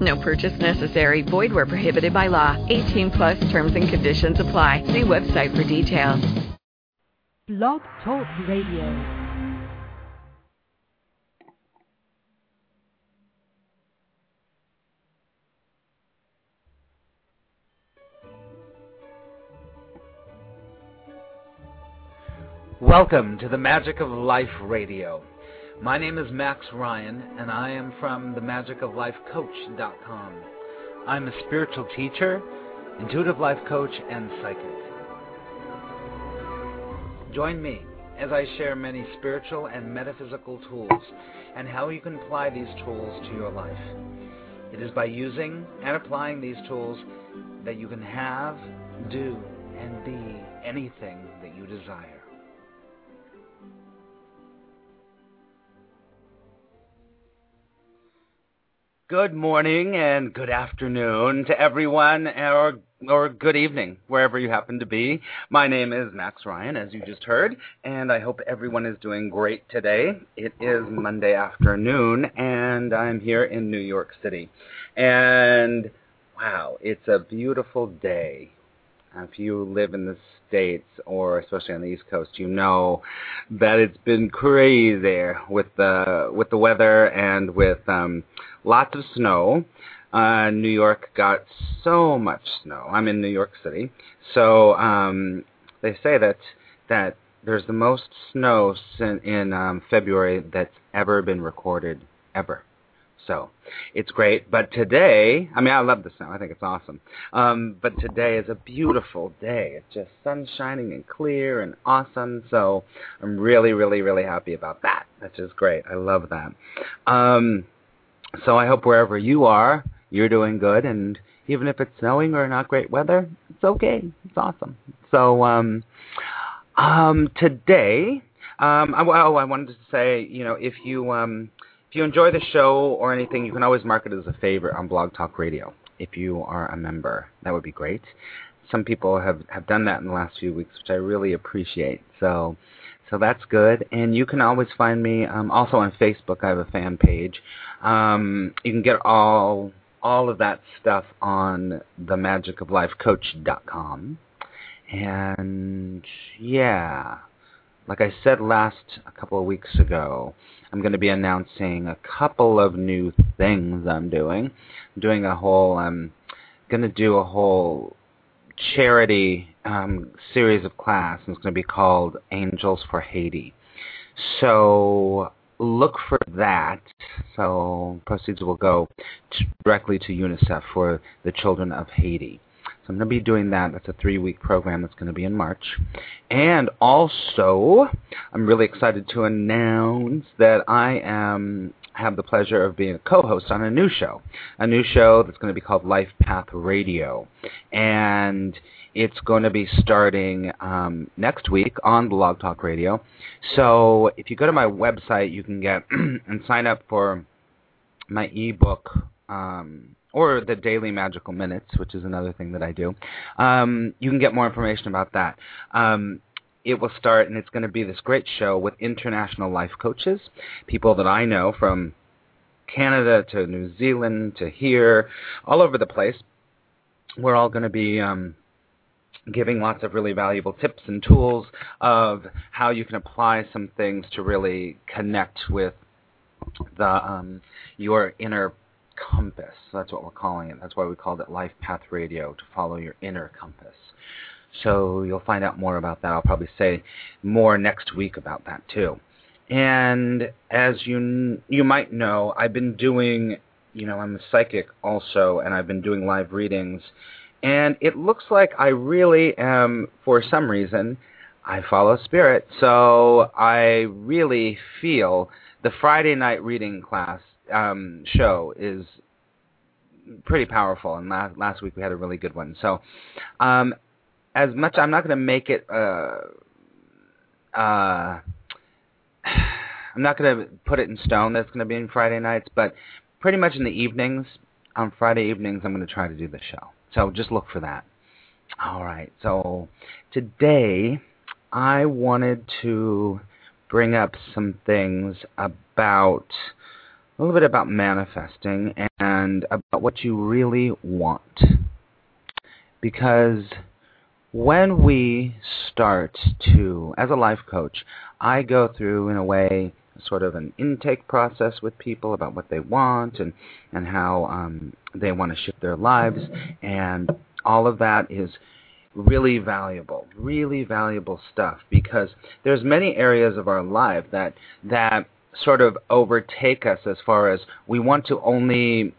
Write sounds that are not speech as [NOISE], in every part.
No purchase necessary. Void where prohibited by law. 18 plus terms and conditions apply. See website for details. Blog Talk Radio. Welcome to the Magic of Life Radio. My name is Max Ryan, and I am from themagicoflifecoach.com. I'm a spiritual teacher, intuitive life coach, and psychic. Join me as I share many spiritual and metaphysical tools and how you can apply these tools to your life. It is by using and applying these tools that you can have, do, and be anything that you desire. Good morning and good afternoon to everyone, or or good evening, wherever you happen to be. My name is Max Ryan, as you just heard, and I hope everyone is doing great today. It is Monday afternoon, and I'm here in New York City. And wow, it's a beautiful day. If you live in the States, or especially on the East Coast, you know that it's been crazy with the with the weather and with um, lots of snow. Uh, New York got so much snow. I'm in New York City, so um, they say that that there's the most snow in, in um, February that's ever been recorded ever. So it's great. But today, I mean, I love the snow. I think it's awesome. Um, but today is a beautiful day. It's just sun shining and clear and awesome. So I'm really, really, really happy about that. That's just great. I love that. Um, so I hope wherever you are, you're doing good, and even if it's snowing or not great weather, it's okay. It's awesome. So um, um, today, um, I, oh, I wanted to say, you know, if you um, if you enjoy the show or anything, you can always mark it as a favorite on Blog Talk Radio. If you are a member, that would be great. Some people have have done that in the last few weeks, which I really appreciate. So so that's good. And you can always find me um, also on Facebook. I have a fan page. Um, you can get all all of that stuff on themagicoflifecoach.com. And yeah, like I said last a couple of weeks ago, I'm going to be announcing a couple of new things I'm doing. I'm doing a whole. I'm going to do a whole charity um, series of class, and it's going to be called Angels for Haiti. So look for that. So proceeds will go directly to UNICEF for the children of Haiti. So I'm going to be doing that. That's a three-week program that's going to be in March. And also, I'm really excited to announce that I am have the pleasure of being a co-host on a new show, a new show that's going to be called Life Path Radio, and it's going to be starting um, next week on Blog Talk Radio. So if you go to my website, you can get [CLEARS THROAT] and sign up for my ebook um, or the daily magical minutes, which is another thing that I do. Um, you can get more information about that. Um, it will start, and it's going to be this great show with international life coaches, people that I know from Canada to New Zealand to here, all over the place. We're all going to be um, giving lots of really valuable tips and tools of how you can apply some things to really connect with the um, your inner compass. That's what we're calling it. That's why we called it Life Path Radio to follow your inner compass. So you'll find out more about that. I'll probably say more next week about that too. And as you you might know, I've been doing, you know, I'm a psychic also, and I've been doing live readings and it looks like I really am, for some reason, I follow spirit. So I really feel the Friday night reading class um, show is pretty powerful. And last last week we had a really good one. So um, as much I'm not going to make it uh, uh, [SIGHS] I'm not going to put it in stone that's going to be in Friday nights, but pretty much in the evenings, on Friday evenings, I'm going to try to do the show. So just look for that. All right. So today, I wanted to bring up some things about a little bit about manifesting and about what you really want. Because when we start to, as a life coach, I go through, in a way, sort of an intake process with people about what they want and, and how um, they want to shift their lives. And all of that is really valuable, really valuable stuff because there's many areas of our life that that sort of overtake us as far as we want to only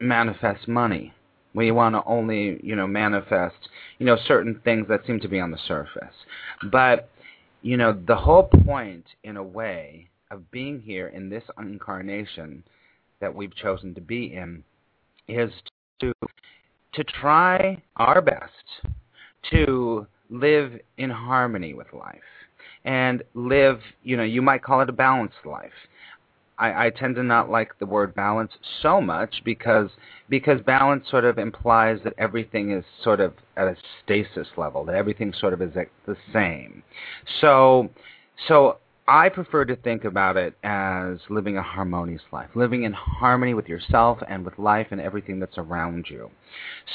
manifest money. We want to only, you know, manifest, you know, certain things that seem to be on the surface. But, you know, the whole point, in a way, of being here in this incarnation that we've chosen to be in is to to try our best to live in harmony with life and live, you know, you might call it a balanced life. I, I tend to not like the word balance so much because because balance sort of implies that everything is sort of at a stasis level, that everything sort of is the same. So so I prefer to think about it as living a harmonious life, living in harmony with yourself and with life and everything that's around you.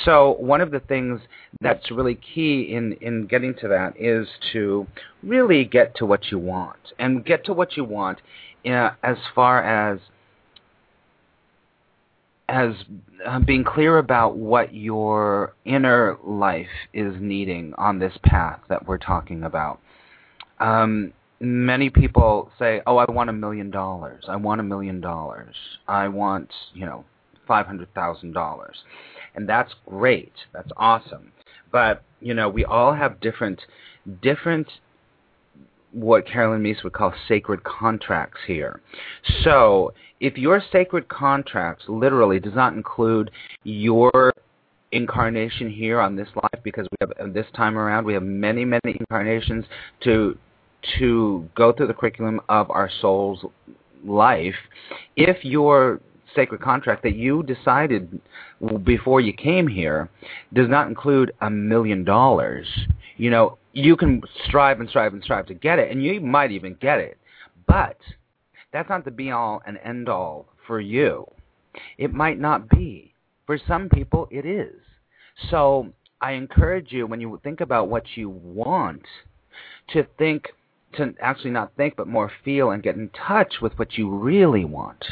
So one of the things that's really key in, in getting to that is to really get to what you want. And get to what you want uh, as far as as uh, being clear about what your inner life is needing on this path that we're talking about. Um, many people say, "Oh, I want a million dollars. I want a million dollars. I want, you know, five hundred thousand dollars," and that's great. That's awesome. But you know, we all have different, different what Caroline Myss would call sacred contracts here. So, if your sacred contracts literally does not include your incarnation here on this life, because we have this time around we have many, many incarnations to to go through the curriculum of our soul's life, if your sacred contract that you decided before you came here does not include a million dollars, you know, you can strive and strive and strive to get it, and you might even get it. But that's not the be all and end all for you. It might not be. For some people, it is. So I encourage you, when you think about what you want, to think to actually not think but more feel and get in touch with what you really want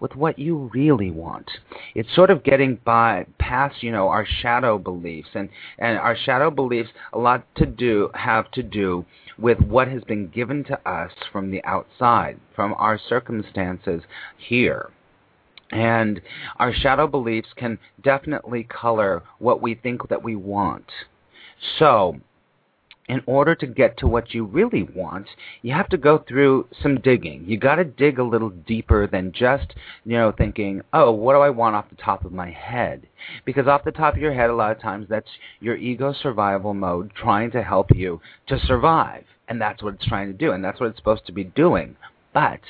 with what you really want. It's sort of getting by past you know our shadow beliefs. And and our shadow beliefs a lot to do have to do with what has been given to us from the outside from our circumstances here. And our shadow beliefs can definitely color what we think that we want. So in order to get to what you really want, you have to go through some digging. You got to dig a little deeper than just, you know, thinking, "Oh, what do I want off the top of my head?" Because off the top of your head a lot of times that's your ego survival mode trying to help you to survive. And that's what it's trying to do, and that's what it's supposed to be doing. But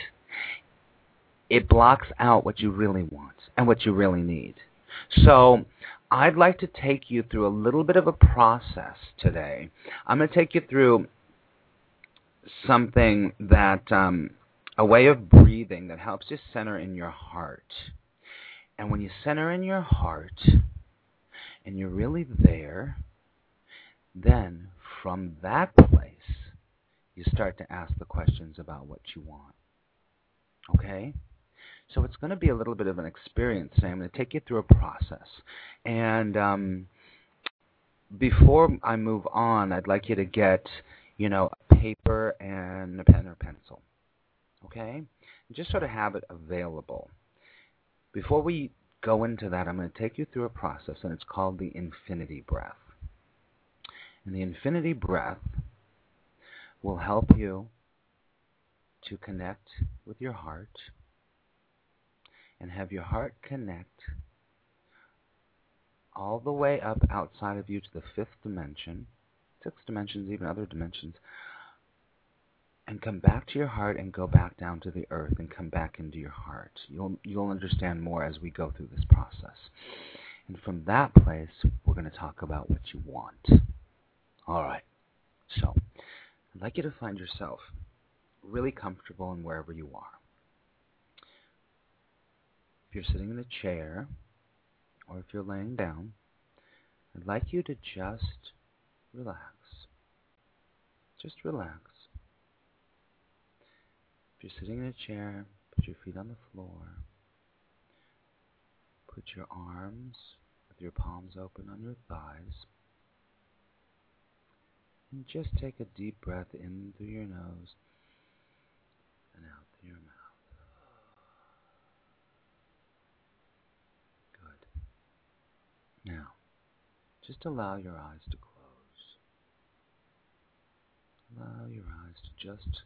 it blocks out what you really want and what you really need. So, I'd like to take you through a little bit of a process today. I'm going to take you through something that, um, a way of breathing that helps you center in your heart. And when you center in your heart and you're really there, then from that place, you start to ask the questions about what you want. Okay? So it's going to be a little bit of an experience. I'm going to take you through a process. And um, before I move on, I'd like you to get, you know, a paper and a pen or pencil. Okay? Just sort of have it available. Before we go into that, I'm going to take you through a process, and it's called the infinity breath. And the infinity breath will help you to connect with your heart and have your heart connect all the way up outside of you to the fifth dimension, sixth dimensions, even other dimensions, and come back to your heart and go back down to the earth and come back into your heart. You'll you'll understand more as we go through this process. And from that place, we're going to talk about what you want. All right. So, I'd like you to find yourself really comfortable in wherever you are. You're sitting in a chair or if you're laying down, I'd like you to just relax. Just relax. If you're sitting in a chair, put your feet on the floor. Put your arms with your palms open on your thighs. And just take a deep breath in through your nose and out through your mouth. Now, just allow your eyes to close. Allow your eyes to just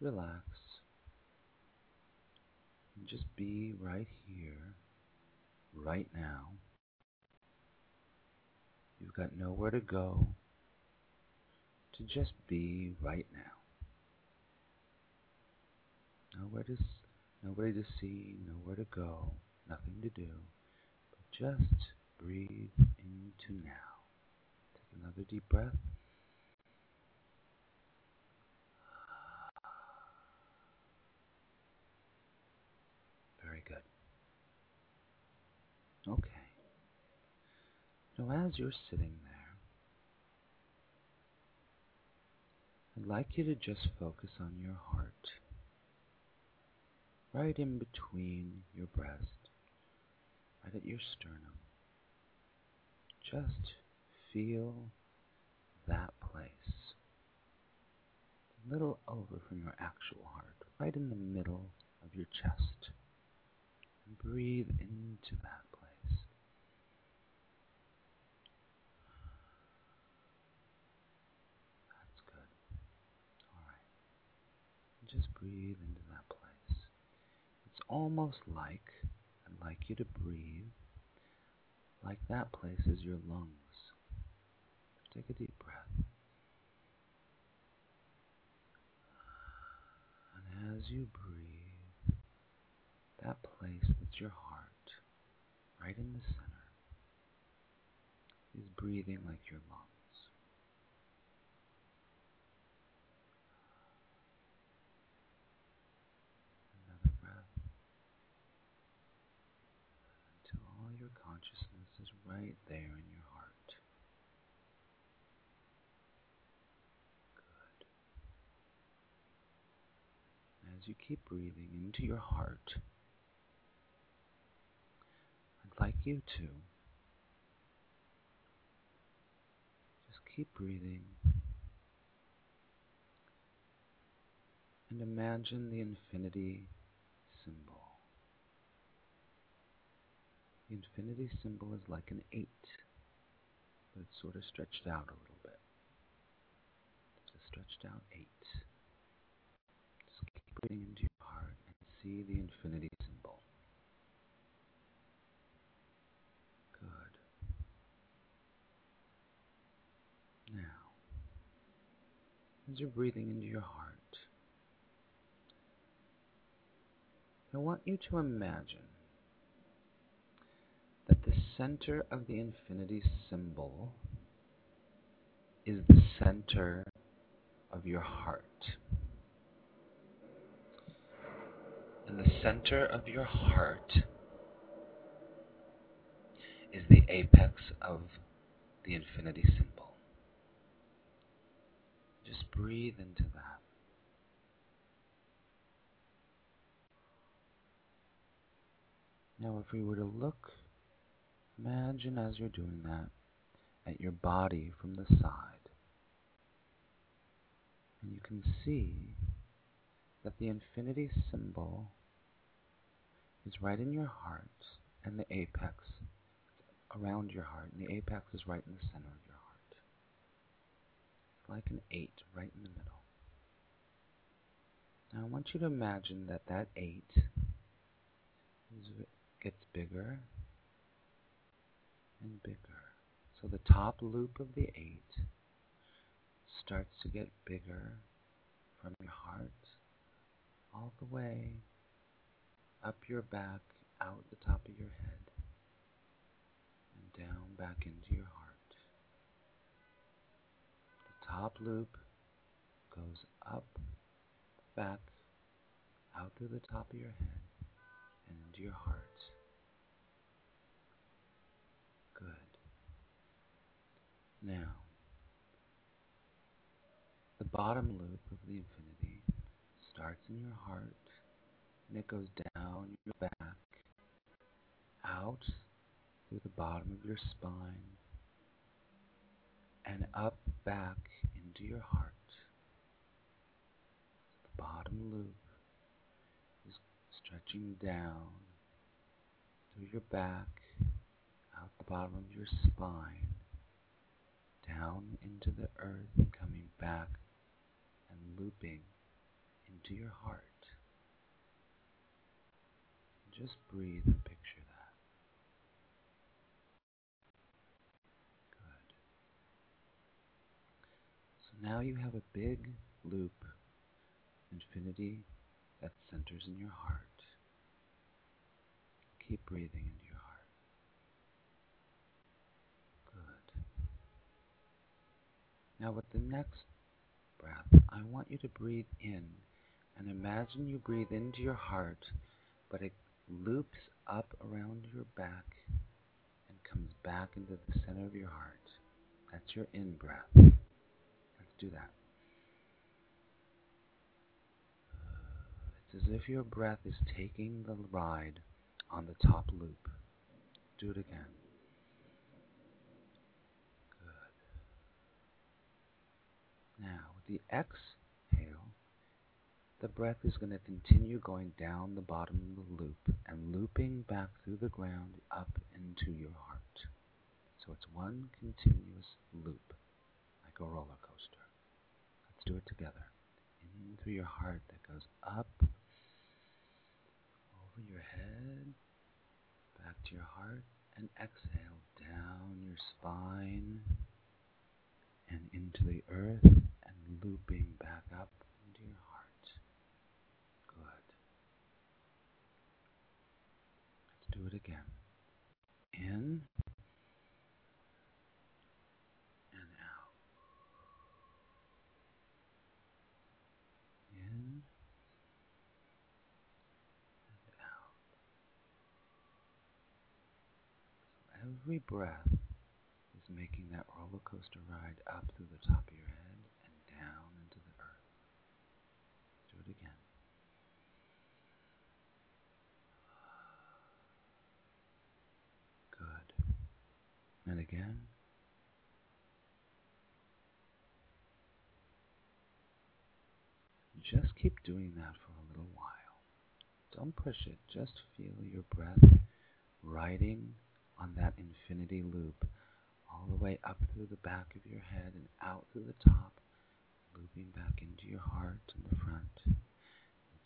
relax and just be right here, right now. You've got nowhere to go to just be right now. Nowhere to, nobody to see, nowhere to go, nothing to do, but just breathe into now. Take another deep breath. Very good. Okay. Now, as you're sitting there, I'd like you to just focus on your heart, right in between your breast, right at your sternum. Just feel that place, a little over from your actual heart, right in the middle of your chest. And breathe into that place. That's good. All right. Just breathe into that place. It's almost like I'd like you to breathe like that place is your lungs. Take a deep breath. And as you breathe, that place that's your heart, right in the center, is breathing like your lungs. Another breath until all your consciousness is right there in your heart. Good. As you keep breathing into your heart, I'd like you to just keep breathing and imagine the infinity symbol. The infinity symbol is like an eight, but it's sort of stretched out a little bit. It's a stretched out eight. Just keep breathing into your heart and see the infinity symbol. Good. Now, as you're breathing into your heart, I want you to imagine center of the infinity symbol is the center of your heart. And the center of your heart is the apex of the infinity symbol. Just breathe into that. Now, if we were to look, imagine as you're doing that, at your body from the side, and you can see that the infinity symbol is right in your heart, and the apex around your heart, and the apex is right in the center of your heart. It's like an eight right in the middle. Now I want you to imagine that that eight is, gets bigger and bigger. So the top loop of the eight starts to get bigger from your heart all the way up your back, out the top of your head, and down back into your heart. The top loop goes up, back, out through the top of your head, and into your heart. Good. Now, the bottom loop of the infinity starts in your heart and it goes down your back, out through the bottom of your spine, and up back into your heart. The bottom loop is stretching down through your back, out the bottom of your spine, down into the earth, coming back and looping into your heart. Just breathe and picture that. Good. So now you have a big loop, infinity, that centers in your heart. Keep breathing into your heart. Good. Now, with the next breath, I want you to breathe in and imagine you breathe into your heart, but it loops up around your back and comes back into the center of your heart. That's your in breath. Let's do that. It's as if your breath is taking the ride on the top loop. Do it again. Now, with the exhale, the breath is going to continue going down the bottom of the loop and looping back through the ground up into your heart. So it's one continuous loop, like a roller coaster. Let's do it together. In through your heart that goes up, over your head, back to your heart, and exhale down your spine and into the earth looping back up into your heart. Good. Let's do it again. In and out. In and out. So every breath is making that roller coaster ride up through the top of your head and down into the earth. Do it again. And again. Just keep doing that for a little while. Don't push it. Just feel your breath riding on that infinity loop all the way up through the back of your head and out through the top, looping back into your heart in the front,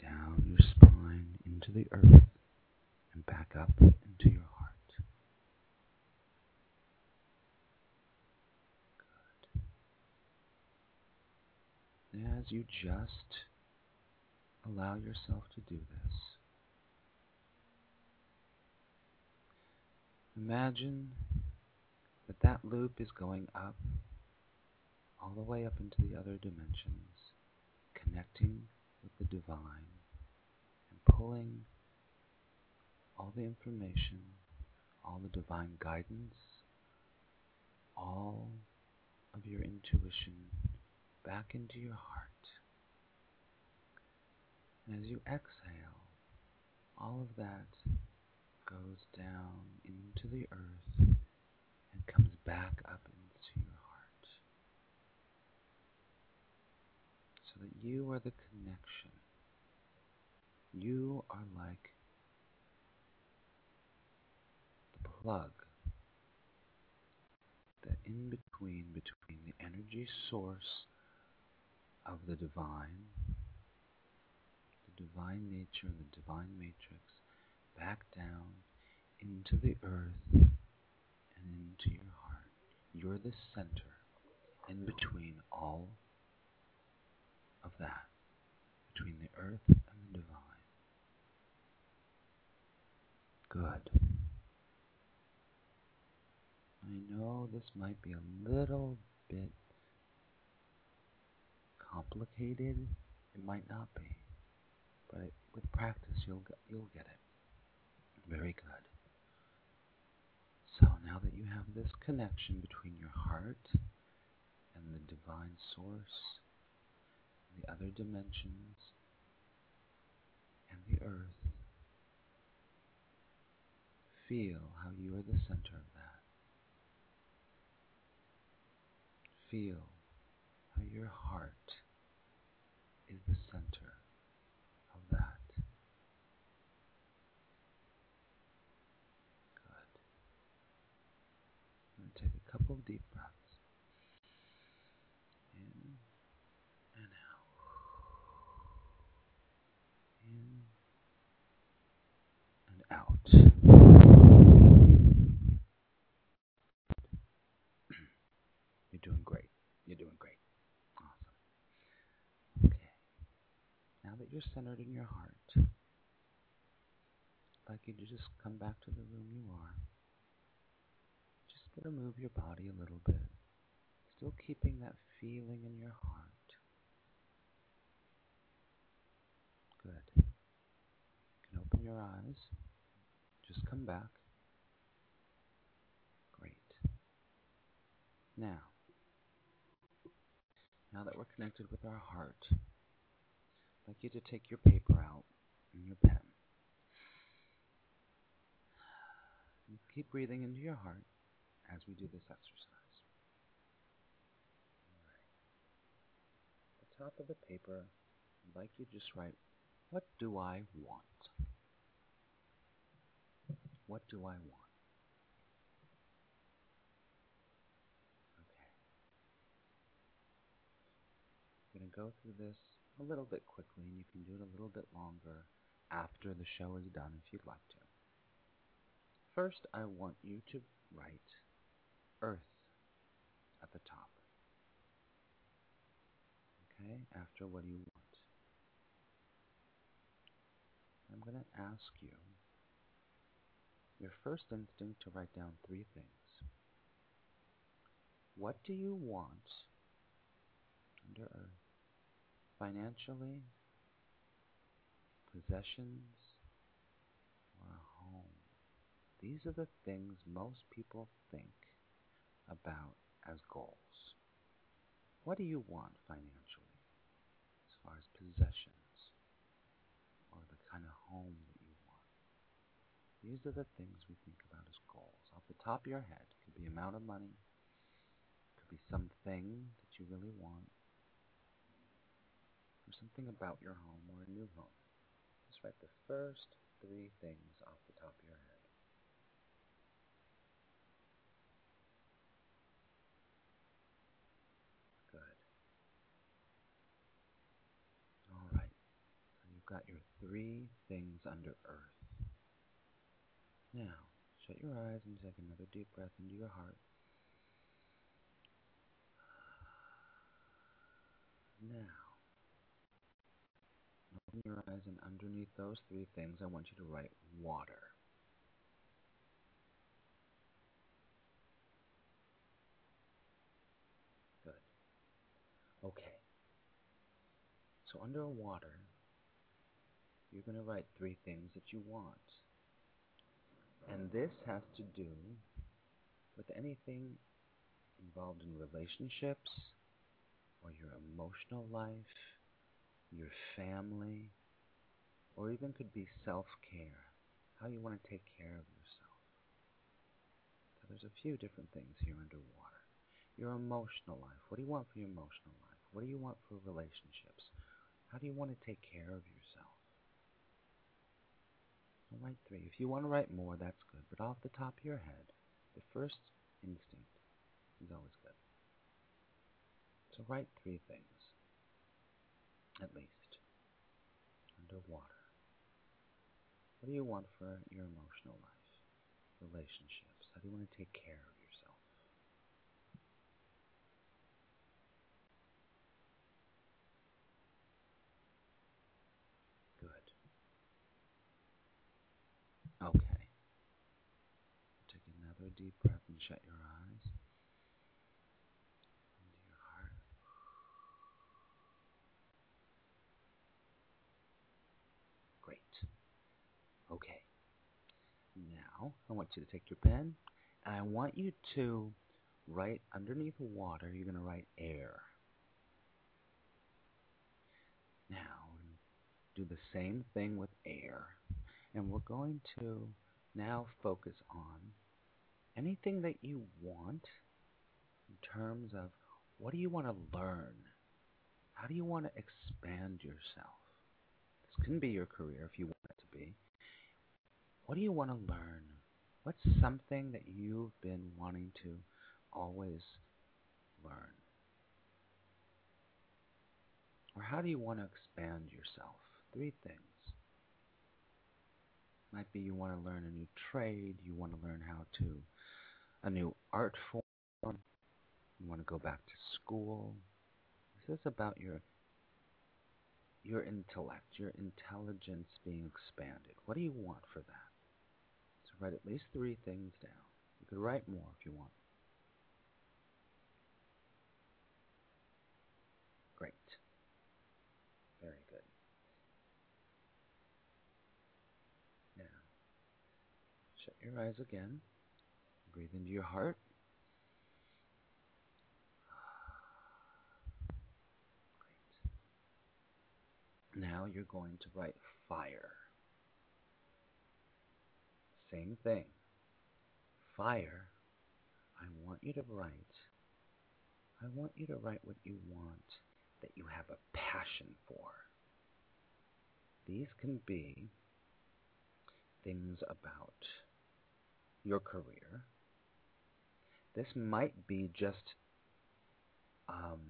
down your spine into the earth, and back up into your heart. As you just allow yourself to do this, imagine that that loop is going up, all the way up into the other dimensions, connecting with the divine and pulling all the information, all the divine guidance, all of your intuition back into your heart. And as you exhale, all of that goes down into the earth and comes back up into your heart. So that you are the connection. You are like the plug that in between between the energy source of the divine, the divine nature, the divine matrix, back down into the earth and into your heart. You're the center in between all of that, between the earth and the divine. Good. I know this might be a little bit complicated. It might not be, but with practice, you'll get, you'll get it. Very good. So now that you have this connection between your heart and the divine source, the other dimensions, and the earth, feel how you are the center of that. Feel how your heart is the center of that. Good. I'm going to take a couple of deep breaths. In and out. In and out. [CLEARS THROAT] You're doing great. You're doing great. Awesome. Okay. Now that you're centered in your heart, I'd like you to just come back to the room you are. Just gonna move your body a little bit. Still keeping that feeling in your heart. Good. You can open your eyes. Just come back. Great. Now, now that we're connected with our heart, I'd like you to take your paper out and your pen. Keep breathing into your heart as we do this exercise. The top of the paper, I'd like you to just write, What do I want? What do I want? Okay. I'm going to go through this a little bit quickly, and you can do it a little bit longer after the show is done if you'd like to. First, I want you to write Earth at the top. Okay, after what do you want? I'm going to ask you your first instinct to write down three things. What do you want under Earth? Financially, possessions, or a home? These are the things most people think about as goals. What do you want financially as far as possessions or the kind of home that you want? These are the things we think about as goals. Off the top of your head, it could be amount of money, could be something that you really want, or something about your home or a new home. Just write the first three things off the top of your head. Good. All right. So you've got your three things under Earth. Now, shut your eyes and take another deep breath into your heart. Now, open your eyes and underneath those three things, I want you to write water. Good. Okay. So under water, you're going to write three things that you want. And this has to do with anything involved in relationships or your emotional life, your family, or even could be self-care, how you want to take care of yourself. So there's a few different things here underwater. Your emotional life. What do you want for your emotional life? What do you want for relationships? How do you want to take care of yourself? So write three. If you want to write more, that's good. But off the top of your head, the first instinct is always good. So write three things, at least, underwater. What do you want for your emotional life, relationships? How do you want to take care of yourself? Deep breath and shut your eyes. Into your heart. Great. Okay. Now, I want you to take your pen and I want you to write underneath water, you're going to write air. Now, do the same thing with air. And we're going to now focus on anything that you want in terms of what do you want to learn? How do you want to expand yourself? This can be your career if you want it to be. What do you want to learn? What's something that you've been wanting to always learn? Or how do you want to expand yourself? Three things. Might be you want to learn a new trade, you want to learn how to, a new art form, you want to go back to school. This is about your your intellect, your intelligence being expanded. What do you want for that? So write at least three things down. You could write more if you want. Great. Very good. Now, shut your eyes again. Breathe into your heart. Great. Now you're going to write fire. Same thing. Fire. I want you to write. I want you to write what you want that you have a passion for. These can be things about your career. This might be just um,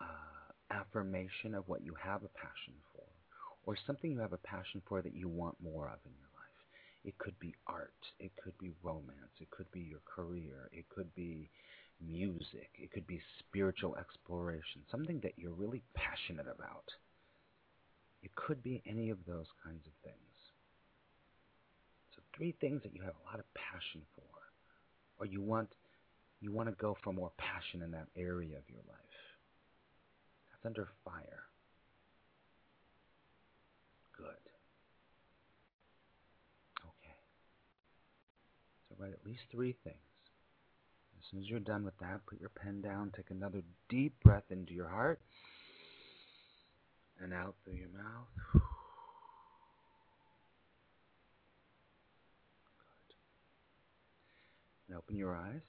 uh, affirmation of what you have a passion for, or something you have a passion for that you want more of in your life. It could be art, it could be romance, it could be your career, it could be music, it could be spiritual exploration, something that you're really passionate about. It could be any of those kinds of things. So three things that you have a lot of passion for or you want you want to go for more passion in that area of your life. That's under fire. Good. Okay. So write at least three things. As soon as you're done with that, put your pen down, take another deep breath into your heart and out through your mouth. And open your eyes.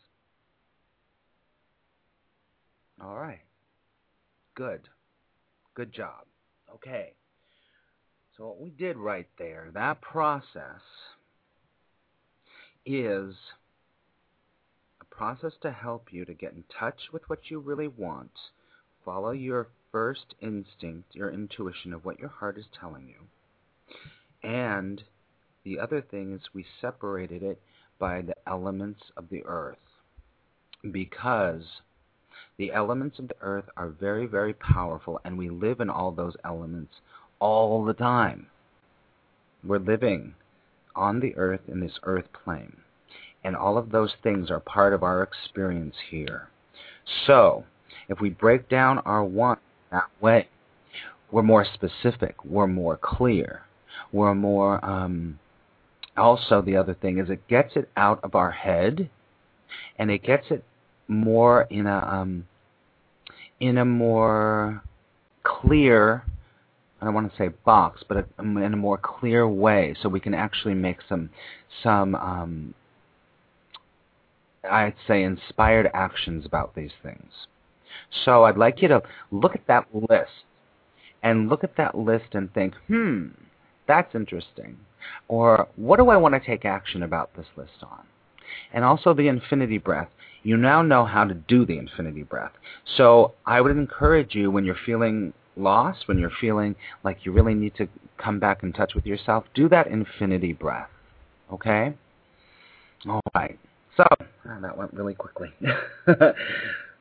All right. Good. Good job. Okay. So what we did right there, that process is a process to help you to get in touch with what you really want, follow your first instinct, your intuition of what your heart is telling you. And the other thing is we separated it by the elements of the earth because the elements of the earth are very, very powerful and we live in all those elements all the time. We're living on the earth in this earth plane. And all of those things are part of our experience here. So, if we break down our want that way, we're more specific, we're more clear, we're more. Um, also, the other thing is it gets it out of our head, and it gets it more in a um, in a more clear. I don't want to say box, but a, in a more clear way, so we can actually make some some um, I'd say, inspired actions about these things. So I'd like you to look at that list and look at that list and think, hmm, that's interesting. Or what do I want to take action about this list on? And also the infinity breath. You now know how to do the infinity breath. So I would encourage you when you're feeling lost, when you're feeling like you really need to come back in touch with yourself, do that infinity breath. Okay? All right. So, oh, that went really quickly. [LAUGHS]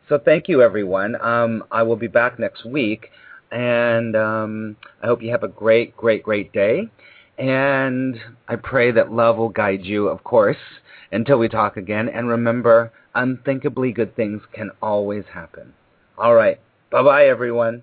so, thank you, everyone. Um, I will be back next week, and um, I hope you have a great, great, great day. And I pray that love will guide you, of course, until we talk again. And remember, unthinkably good things can always happen. All right. Bye bye, everyone.